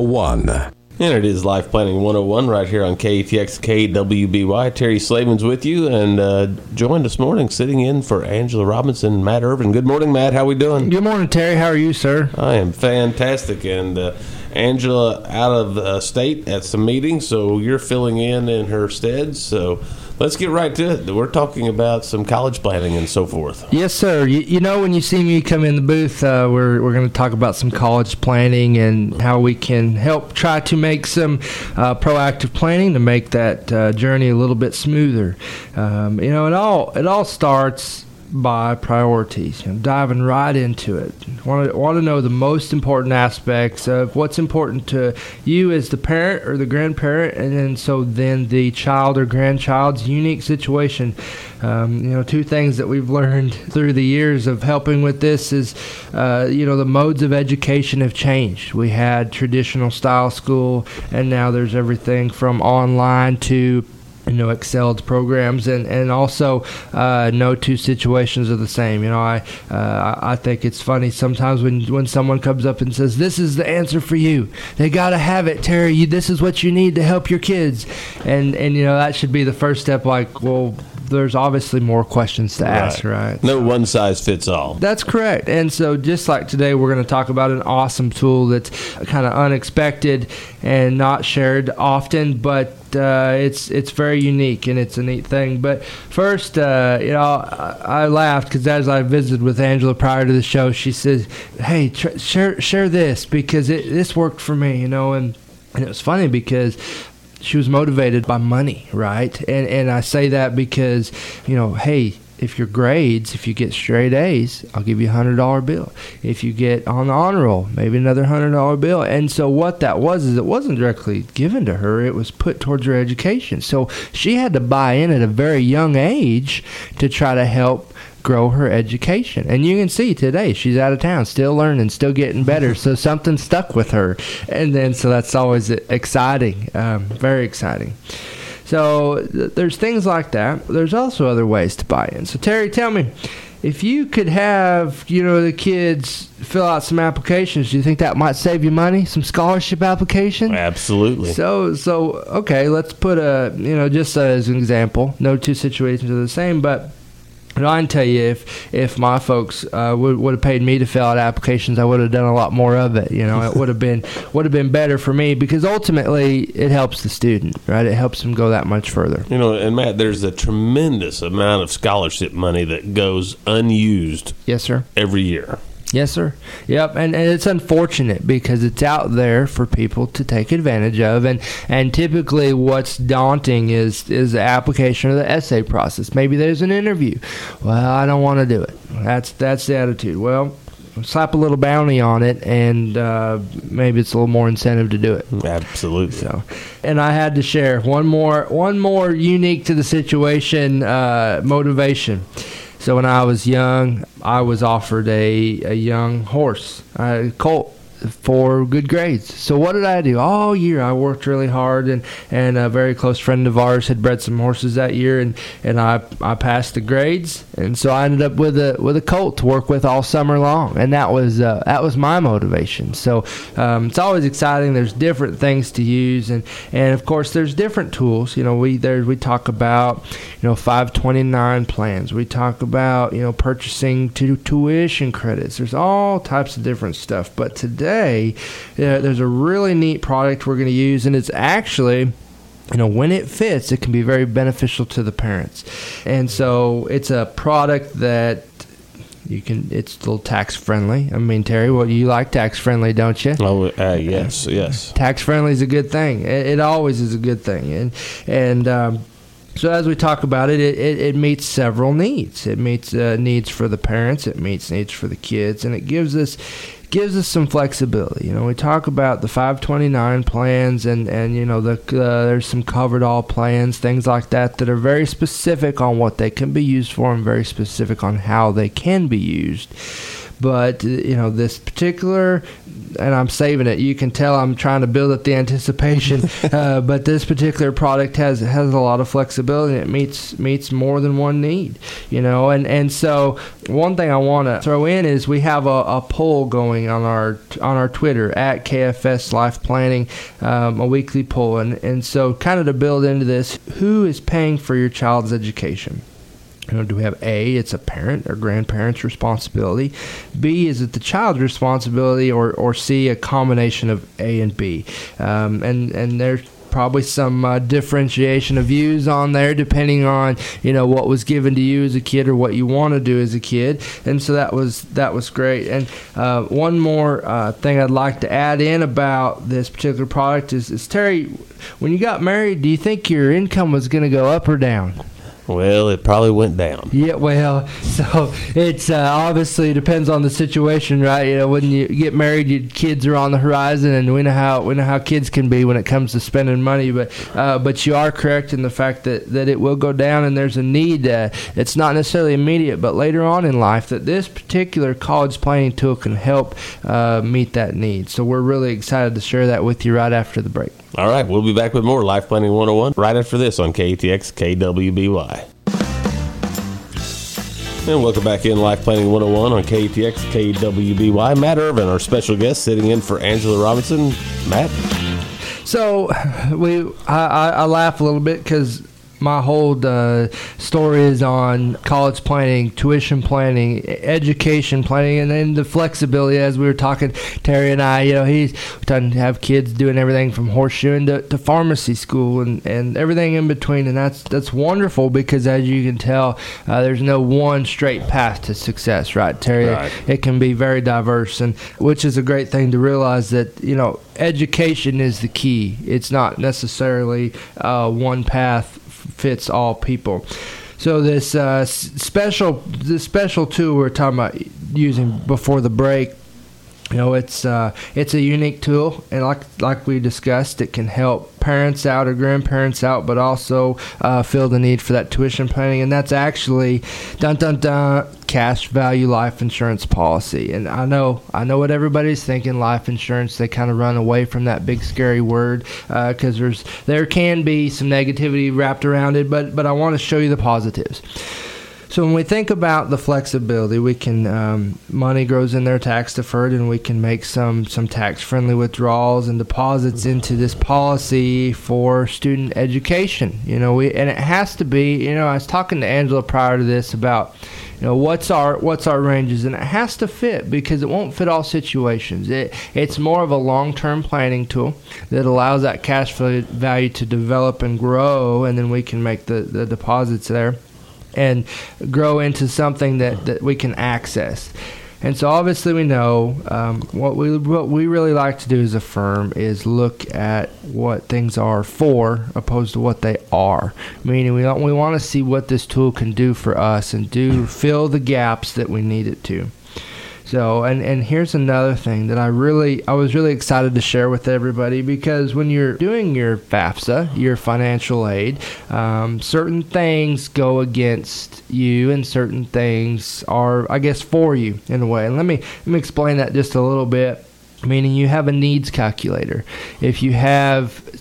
101. And it is Life Planning 101 right here on KATX KWBY. Terry Slavens with you and uh, joined this morning sitting in for Angela Robinson Matt Irvin. Good morning, Matt. How we doing? Good morning, Terry. How are you, sir? I am fantastic. And uh, Angela out of uh, state at some meetings, so you're filling in in her stead. So let's get right to it. We're talking about some college planning and so forth. Yes, sir. You, you know, when you see me come in the booth, uh, we're, we're going to talk about some college planning and how we can help try to make some uh, proactive planning to make that uh, journey a little bit smoother. Um, you know, it all it all starts by priorities, you know, diving right into it. Want to want to know the most important aspects of what's important to you as the parent or the grandparent, and then so then the child or grandchild's unique situation. Um, you know, two things that we've learned through the years of helping with this is, uh, you know, the modes of education have changed. We had traditional style school, and now there's everything from online to you know excelled programs and and also uh, no two situations are the same you know I uh, I think it's funny sometimes when when someone comes up and says this is the answer for you they got to have it Terry you, this is what you need to help your kids and and you know that should be the first step like well there's obviously more questions to right. ask, right? No one size fits all. That's correct. And so, just like today, we're going to talk about an awesome tool that's kind of unexpected and not shared often, but uh, it's it's very unique and it's a neat thing. But first, uh, you know, I, I laughed because as I visited with Angela prior to the show, she said, "Hey, tr- share share this because it, this worked for me," you know, and and it was funny because she was motivated by money, right? And and I say that because, you know, hey, if your grades, if you get straight A's, I'll give you a hundred dollar bill. If you get on the honor roll, maybe another hundred dollar bill. And so what that was is it wasn't directly given to her; it was put towards her education. So she had to buy in at a very young age to try to help grow her education. And you can see today she's out of town, still learning, still getting better. so something stuck with her. And then, so that's always exciting, um, very exciting. So th- there's things like that. There's also other ways to buy in. So, Terry, tell me if you could have, you know, the kids fill out some applications, do you think that might save you money? Some scholarship application? Absolutely. So, so okay, let's put a, you know, just as an example. No two situations are the same, but and I can tell you, if if my folks uh, would would have paid me to fill out applications, I would have done a lot more of it. You know, it would have been would have been better for me because ultimately it helps the student, right? It helps them go that much further. You know, and Matt, there's a tremendous amount of scholarship money that goes unused. Yes, sir. Every year. Yes, sir. Yep, and, and it's unfortunate because it's out there for people to take advantage of, and and typically what's daunting is is the application of the essay process. Maybe there's an interview. Well, I don't want to do it. That's that's the attitude. Well, slap a little bounty on it, and uh, maybe it's a little more incentive to do it. Absolutely. So, and I had to share one more one more unique to the situation uh, motivation. So when I was young, I was offered a, a young horse, a colt for good grades. So what did I do? All year I worked really hard, and, and a very close friend of ours had bred some horses that year, and, and I I passed the grades, and so I ended up with a with a colt to work with all summer long, and that was uh, that was my motivation. So um, it's always exciting. There's different things to use, and and of course there's different tools. You know we there we talk about you know 529 plans. We talk about you know purchasing to tuition credits. There's all types of different stuff, but today today, uh, there's a really neat product we're going to use, and it's actually you know when it fits it can be very beneficial to the parents. And so it's a product that you can it's a little tax friendly i mean terry well you like tax friendly don't you? Oh uh, yes yes. Tax friendly is a good thing. It, it, always is a good thing. And and um, so as we talk about it, it, it, it meets several needs. It meets uh, needs for the parents, it meets needs for the kids, and it gives us gives us some flexibility. You know, we talk about the 529 plans and and you know the uh, there's some Coverdell plans, things like that that are very specific on what they can be used for and very specific on how they can be used. But you know this particular, and I'm saving it. You can tell I'm trying to build up the anticipation. uh, but this particular product has has a lot of flexibility. It meets meets more than one need. You know, and and so one thing I want to throw in is we have a, a, poll going on our on our Twitter at KFS Life Planning, um, a weekly poll, and and so kind of to build into this, who is paying for your child's education? You know, do we have A, it's a parent or grandparent's responsibility, B, is it the child's responsibility, or, or C, a combination of A and B? Um, and, and there's probably some uh, differentiation of views on there depending on you know what was given to you as a kid or what you want to do as a kid. And so that was that was great. And uh, one more uh, thing I'd like to add in about this particular product is, is Terry when you got married do you think your income was going to go up or down well, it probably went down. Yeah, well, so it's uh, obviously depends on the situation, right? You know, when you get married, your kids are on the horizon, and we know how we know how kids can be when it comes to spending money. But uh, but you are correct in the fact that, that it will go down, and there's a need. Uh, it's not necessarily immediate, but later on in life, that this particular college planning tool can help uh, meet that need. So we're really excited to share that with you right after the break. All right, we'll be back with more Life Planning 101 right after this on KATX KWBY. And welcome back in Life Planning 101 on KATX KWBY. Matt Irvin, our special guest, sitting in for Angela Robinson. Matt? So we, I, I laugh a little bit because my whole uh, story is on college planning, tuition planning, education planning, and then the flexibility. As we were talking, Terry and I, you know, he's to have kids doing everything from horseshoeing to, to pharmacy school and, and everything in between, and that's that's wonderful because as you can tell, uh, there's no one straight path to success, right, Terry? Right. It can be very diverse, and which is a great thing to realize that you know education is the key. It's not necessarily uh, one path fits all people. So this uh, special this special tool we're talking about using before the break you know it's uh, it's a unique tool and like like we discussed it can help parents out or grandparents out but also uh, fill the need for that tuition planning and that's actually dun dun dun cash value life insurance policy. And I know I know what everybody's thinking life insurance they kind of run away from that big scary word because uh, there's there can be some negativity wrapped around it but but I want to show you the positives so when we think about the flexibility, we can um, money grows in there tax deferred, and we can make some some tax friendly withdrawals and deposits into this policy for student education. You know, we and it has to be. You know, I was talking to Angela prior to this about you know what's our what's our ranges and it has to fit because it won't fit all situations it it's more of a long-term planning tool that allows that cash flow value to develop and grow and then we can make the, the deposits there and grow into something that, that we can access. And so obviously we know um, what we what we really like to do as a firm is look at what things are for opposed to what they are. Meaning we we want to see what this tool can do for us and do fill the gaps that we need it to. So, and and here's another thing that I really I was really excited to share with everybody because when you're doing your FAFSA, your financial aid, um, certain things go against you, and certain things are, I guess, for you in a way. And let me let me explain that just a little bit. Meaning, you have a needs calculator. If you have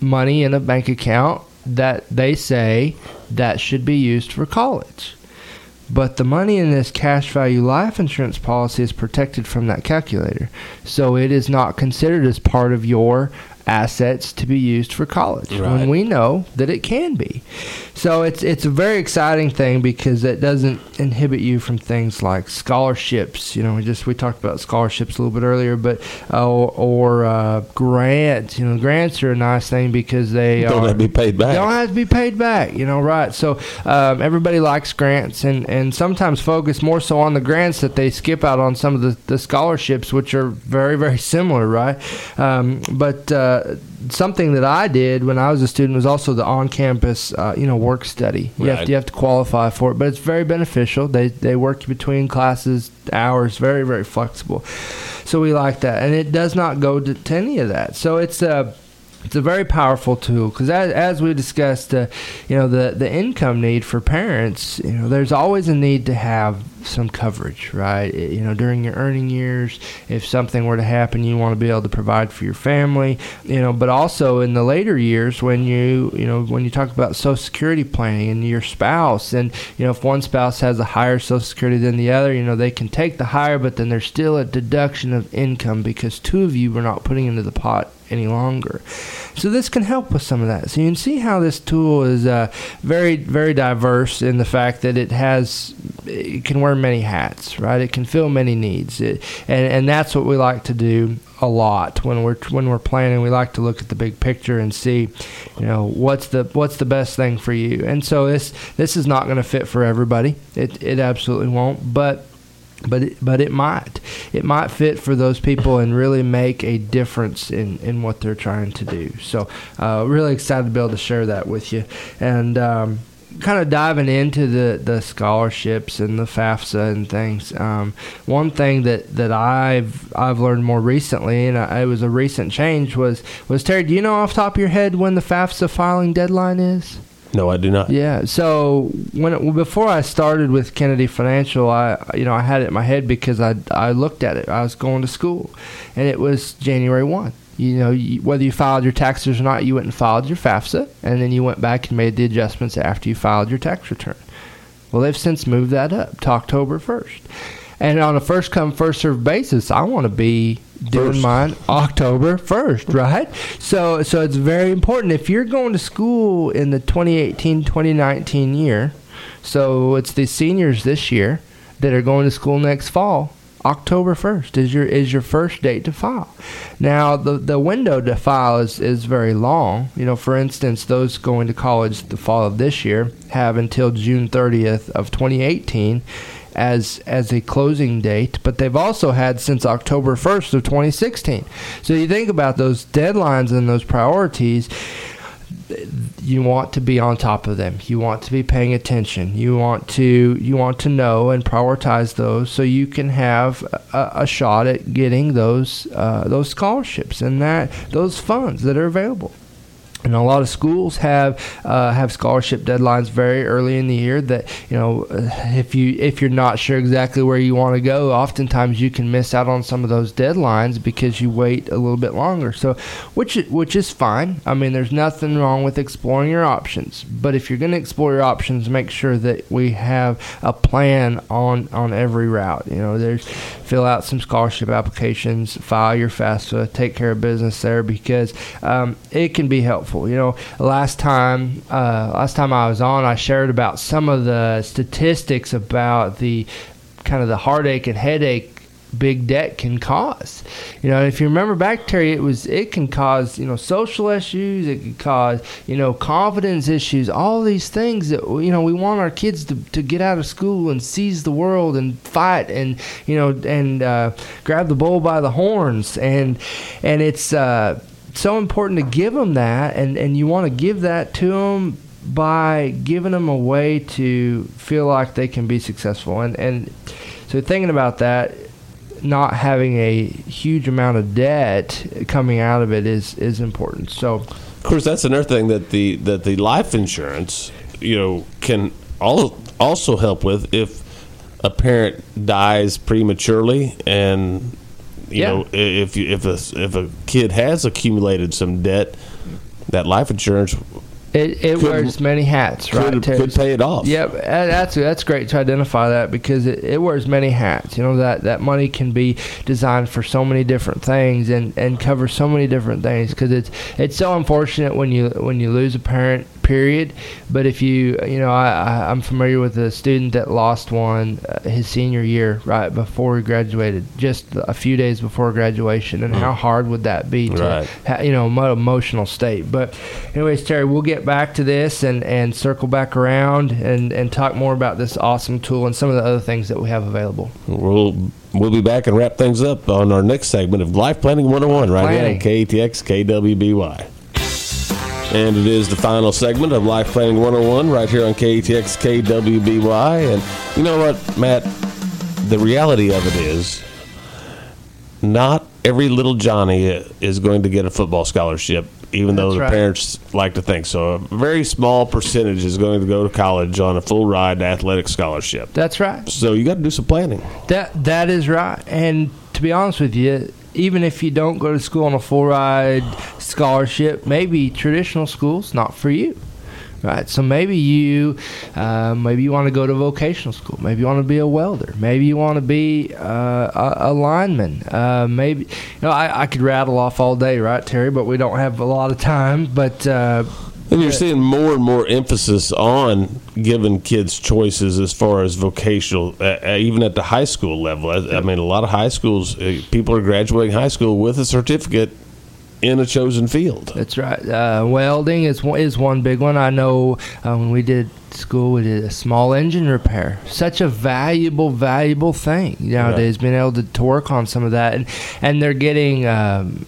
money in a bank account that they say that should be used for college but the money in this cash value life insurance policy is protected from that calculator. So it is not considered as part of your assets to be used for college Right. when we know that it can be. So it's it's a very exciting thing because it doesn't inhibit you from things like scholarships. You know, we just we talked about scholarships a little bit earlier, but uh, or, or uh, grants. You know, grants are a nice thing because they Don't are, have to be paid back. they don't have to be paid back, you know, right? So um, everybody likes grants, and, and sometimes focus more so on the grants that they skip out on some of the, the scholarships, which are very very similar, right? Um, but uh, uh, something that I did when I was a student was also the on-campus, uh, you know, work study. You have to, you have to qualify for it, but it's very beneficial. They they work between classes, hours, very very flexible. So we like that, and it does not go to, to any of that. So it's a it's a very powerful tool because as, as we discussed, uh, you know, the, the income need for parents, you know, there's always a need to have some coverage, right? It- you know, during your earning years, if something were to happen, you want to be able to provide for your family, you know, but also in the later years when you, you know, when you talk about Social Security planning and your spouse, and, you know, if one spouse has a higher Social Security than the other, you know, they can take the higher, but then there's still a deduction of income because two of you were not putting into the pot any longer. So this can help with some of that. So you can see how this tool is uh, very, very diverse in the fact that it has, it can wear many hats, right? It can fill many needs, it, and and that's what we like to do a lot when we're when we're planning. We like to look at the big picture and see, you know, what's the what's the best thing for you. And so this this is not going to fit for everybody. It it absolutely won't, but but it, but it might it might fit for those people and really make a difference in, in what they're trying to do. So uh, really excited to be able to share that with you and um, kind of diving into the, the scholarships and the FAFSA and things. Um, one thing that, that I've I've learned more recently and I, it was a recent change was was Terry. Do you know off top of your head when the FAFSA filing deadline is? No, I do not. Yeah. So when before I started with Kennedy Financial, I you know I had it in my head because I I looked at it. I was going to school, and it was January one. You know, you, whether you filed your taxes or not, you went and filed your FAFSA, and then you went back and made the adjustments after you filed your tax return. Well, they've since moved that up to October first, and on a first come first served basis, I want to be doing First. mine October 1st, right? So so it's very important if you're going to school in the 2018-2019 year. So it's the seniors this year that are going to school next fall. October 1st is your is your first date to file. Now the the window to file is, is very long. You know, for instance, those going to college the fall of this year have until June 30th of 2018 as as a closing date, but they've also had since October 1st of 2016. So you think about those deadlines and those priorities, you want to be on top of them. You want to be paying attention. You want to you want to know and prioritize those so you can have a, a shot at getting those uh, those scholarships and that those funds that are available. And a lot of schools have uh, have scholarship deadlines very early in the year. That you know, uh, if you if you're not sure exactly where you want to go, oftentimes you can miss out on some of those deadlines because you wait a little bit longer. So, which which is fine. I mean, there's nothing wrong with exploring your options. But if you're going to explore your options, make sure that we have a plan on on every route. You know, there's fill out some scholarship applications, file your FAFSA, take care of business there because um, it can be helpful. You know, last time uh, last time I was on, I shared about some of the statistics about the kind of the heartache and headache big debt can cause. You know, if you remember back, Terry, it was it can cause you know social issues. It can cause you know confidence issues. All these things that you know we want our kids to, to get out of school and seize the world and fight and you know and uh, grab the bull by the horns and and it's. Uh, so important to give them that, and, and you want to give that to them by giving them a way to feel like they can be successful. And, and so thinking about that, not having a huge amount of debt coming out of it is, is important. So, Of course, that's another thing that the that the life insurance, you know, can all, also help with if a parent dies prematurely and you Yeah. know if you, if a if a kid has accumulated some debt, that life insurance it, it Could- wears many hats, right? could, could pay it off. Yep, that's that's great to identify that because it, it wears many hats. You know that that money can be designed for so many different things and, and cover so many different things because it's it's so unfortunate when you when you lose a parent period. But if you, you know, I, I'm familiar with a student that lost one uh, his senior year, right before he graduated, just a few days before graduation, and how hard would that be to, Right. ha- you know, mo- emotional state. But, anyways, Terry, we'll get back to this and and circle back around and and talk more about this awesome tool and some of the other things that we have available. We'll we'll be back and wrap things up on our next segment of Life Planning 101 right here on Planning. KATX KWBY. And it is the final segment of Life Planning 101 right here on KATX KWBY. And you know what, Matt? The reality of it is not every little Johnny is going to get a football scholarship, even though That's the right. parents like to think so. A very small percentage is going to go to college on a full ride athletic scholarship. That's right. So you got to do some planning. That that is right. And to be honest with you, even if you don't go to school on a full ride scholarship, maybe traditional school's not for you. Right, so maybe you, uh, maybe you want to go to vocational school. Maybe you want to be a welder. Maybe you want to be uh, a, a lineman. Uh, maybe, you know, I, I could rattle off all day, right, Terry? But we don't have a lot of time. But uh, And you're seeing more and more emphasis on giving kids choices as far as vocational, uh, uh, even at the high school level. I, I mean, a lot of high schools, uh, people are graduating high school with a certificate in a chosen field. That's right. Uh, welding is one, is one big one. I know uh, when we did school, with a small engine repair. Such a valuable, valuable thing nowadays. Being able to, to work on some of that, and and they're getting um,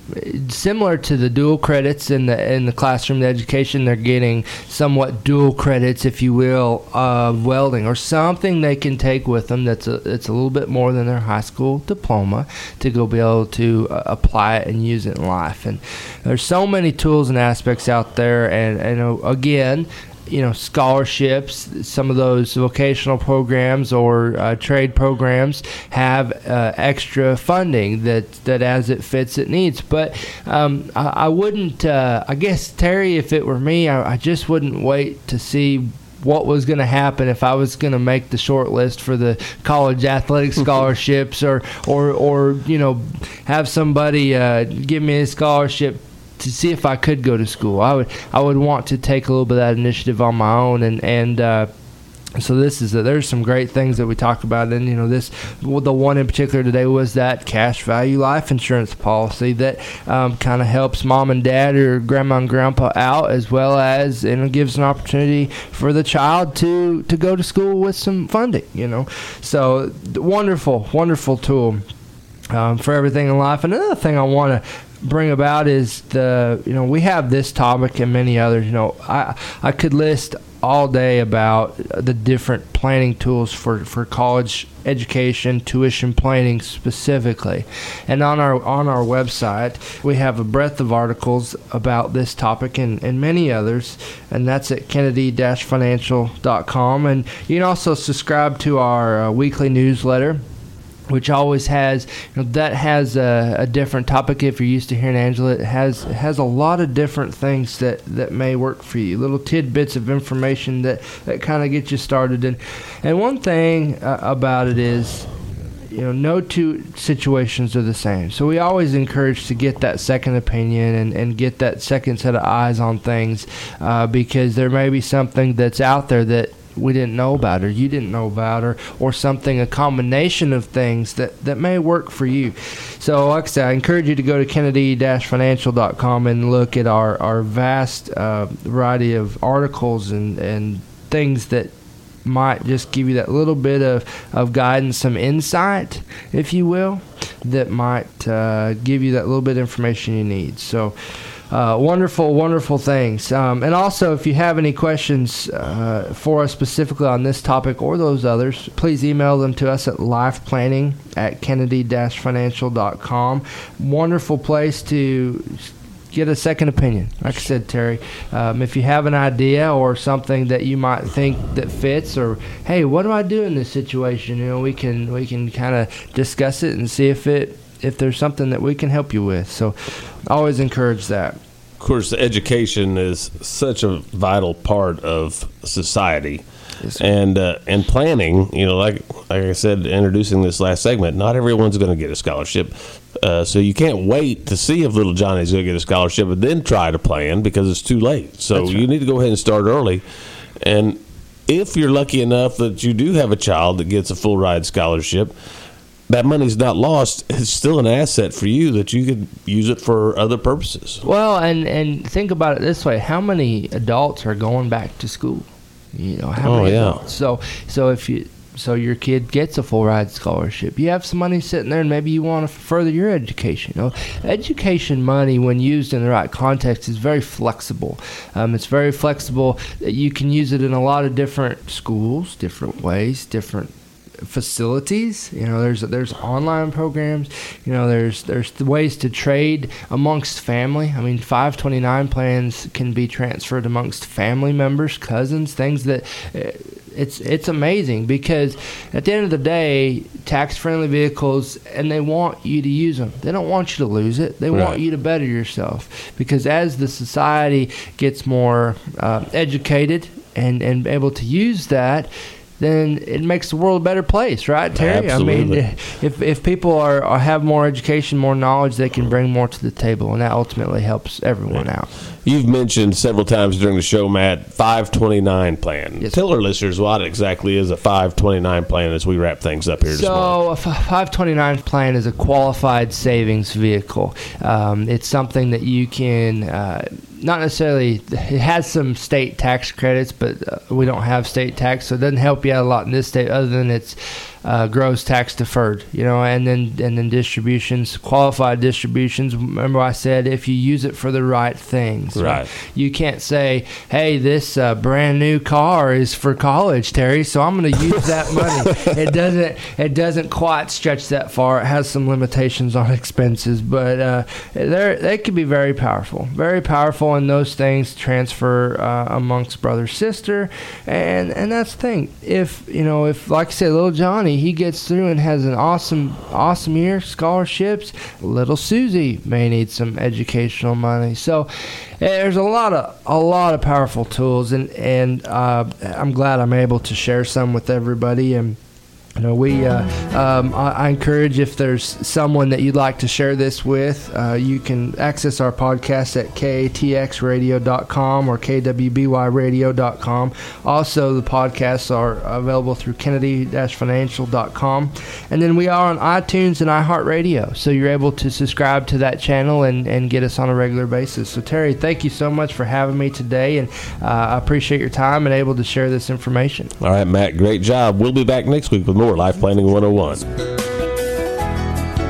similar to the dual credits in the in the classroom education. They're getting somewhat dual credits, if you will, of welding or something they can take with them that's a, it's a little bit more than their high school diploma to go be able to uh, apply it and use it in life. And there's so many tools and aspects out there, and and uh, again. You know, scholarships, some of those vocational programs or uh, trade programs have uh, extra funding that, that as it fits, it needs. But um, I, I wouldn't, uh, I guess, Terry, if it were me, I, I just wouldn't wait to see what was going to happen if I was going to make the short list for the college athletic scholarships or or or you know have somebody uh, give me a scholarship to see if I could go to school. I would I would want to take a little bit of that initiative on my own and and uh, so this is a, there's some great things that we talk about, and you know this well, the one in particular today was that cash value life insurance policy that um, kind of helps mom and dad or grandma and grandpa out, as well as and gives an opportunity for the child to to go to school with some funding. You know, so wonderful, wonderful tool um, for everything in life. And another thing I want to bring about is the you know we have this topic and many others. You know, I I could list all day about the different planning tools for, for college education tuition planning specifically. And on our on our website we have a breadth of articles about this topic and, and many others. And that's at kennedy-financial.com and you can also subscribe to our uh, weekly newsletter which always has you know, that has a, a different topic. If you're used to hearing Angela it has it has a lot of different things that that may work for you. Little tidbits of information that that kind of get you started. And and one thing uh, about it is you know no two situations are the same. So we always encourage to get that second opinion and, and get that second set of eyes on things uh, because there may be something that's out there that we didn't know about or you didn't know about or or something a combination of things that that may work for you so like i said i encourage you to go to kennedy-financial.com and look at our our vast uh, variety of articles and and things that might just give you that little bit of, of guidance, some insight, if you will, that might uh, give you that little bit of information you need. So, uh, wonderful, wonderful things. Um, and also, if you have any questions uh, for us specifically on this topic or those others, please email them to us at lifeplanning at kennedy-financial.com. Wonderful place to get a second opinion. Like I said, Terry, um, if you have an idea or something that you might think that fits, or hey, what do I do in this situation? You know, we can we can kind of discuss it and see if it if there's something that we can help you with. So, always encourage that. Of course, education is such a vital part of society. Yes, and uh, and planning. You know, like like I said, introducing this last segment, not everyone's going to get a scholarship. Uh, so you can't wait to see if little Johnny's going to get a scholarship and then try to plan because it's too late. So you need to go ahead and start early. And if you're lucky enough that you do have a child that gets a full ride scholarship, that money's not lost. It's still an asset for you that you could use it for other purposes. Well, and and think about it this way: how many adults are going back to school? You know, how Oh, many yeah. adults? So so if you so your kid gets a full ride scholarship, you have some money sitting there, and maybe you want to further your education. You know, education money, when used in the right context, is very flexible. Um, it's very flexible. That you can use it in a lot of different schools, different ways, different facilities. You know, there's there's online programs. You know, there's there's ways to trade amongst family. I mean, 529 plans can be transferred amongst family members, cousins, things that. uh, It's it's amazing because at the end of the day, tax friendly vehicles, and they want you to use them. They don't want you to lose it. They Right. want you to better yourself because as the society gets more uh, educated and and able to use that, then it makes the world a better place, right, Terry? Absolutely. I mean, if if people are, are have more education, more knowledge, they can bring more to the table, and that ultimately helps everyone out. You've mentioned several times during the show, Matt, 529 plan. Yes. Tell our listeners what exactly is a 529 plan as we wrap things up here this morning. So, a f- 529 plan is a qualified savings vehicle. Um, it's something that you can. Uh, not necessarily, it has some state tax credits, but uh, we don't have state tax, so it doesn't help you out a lot in this state, other than it's uh, gross tax deferred, you know, and then and then distributions, qualified distributions. Remember, I said if you use it for the right things, Right. You can't say, "Hey, this uh, brand new car is for college, Terry, so I'm going to use that money." it doesn't. It doesn't quite stretch that far. It has some limitations on expenses, but uh, they they can be very powerful, very powerful, and those things transfer uh, amongst brother sister, and and that's the thing. If you know, if like I said, little Johnny, he gets through and has an awesome awesome year, scholarships. Little Susie may need some educational money, so there's a lot of a lot of powerful tools, and and uh, I'm glad I'm able to share some with everybody and. You know, we. Uh, um, I, I encourage if there's someone that you'd like to share this with, uh, you can access our podcast at katxradio.com or kwbyradio.com. Also, the podcasts are available through kennedy-financial.com, and then we are on iTunes and iHeartRadio, so you're able to subscribe to that channel and, and get us on a regular basis. So, Terry, thank you so much for having me today, and uh, I appreciate your time and able to share this information. All right, Matt, great job. We'll be back next week with more Life Planning 101.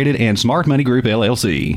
Incorporated and Smart Money Group LLC.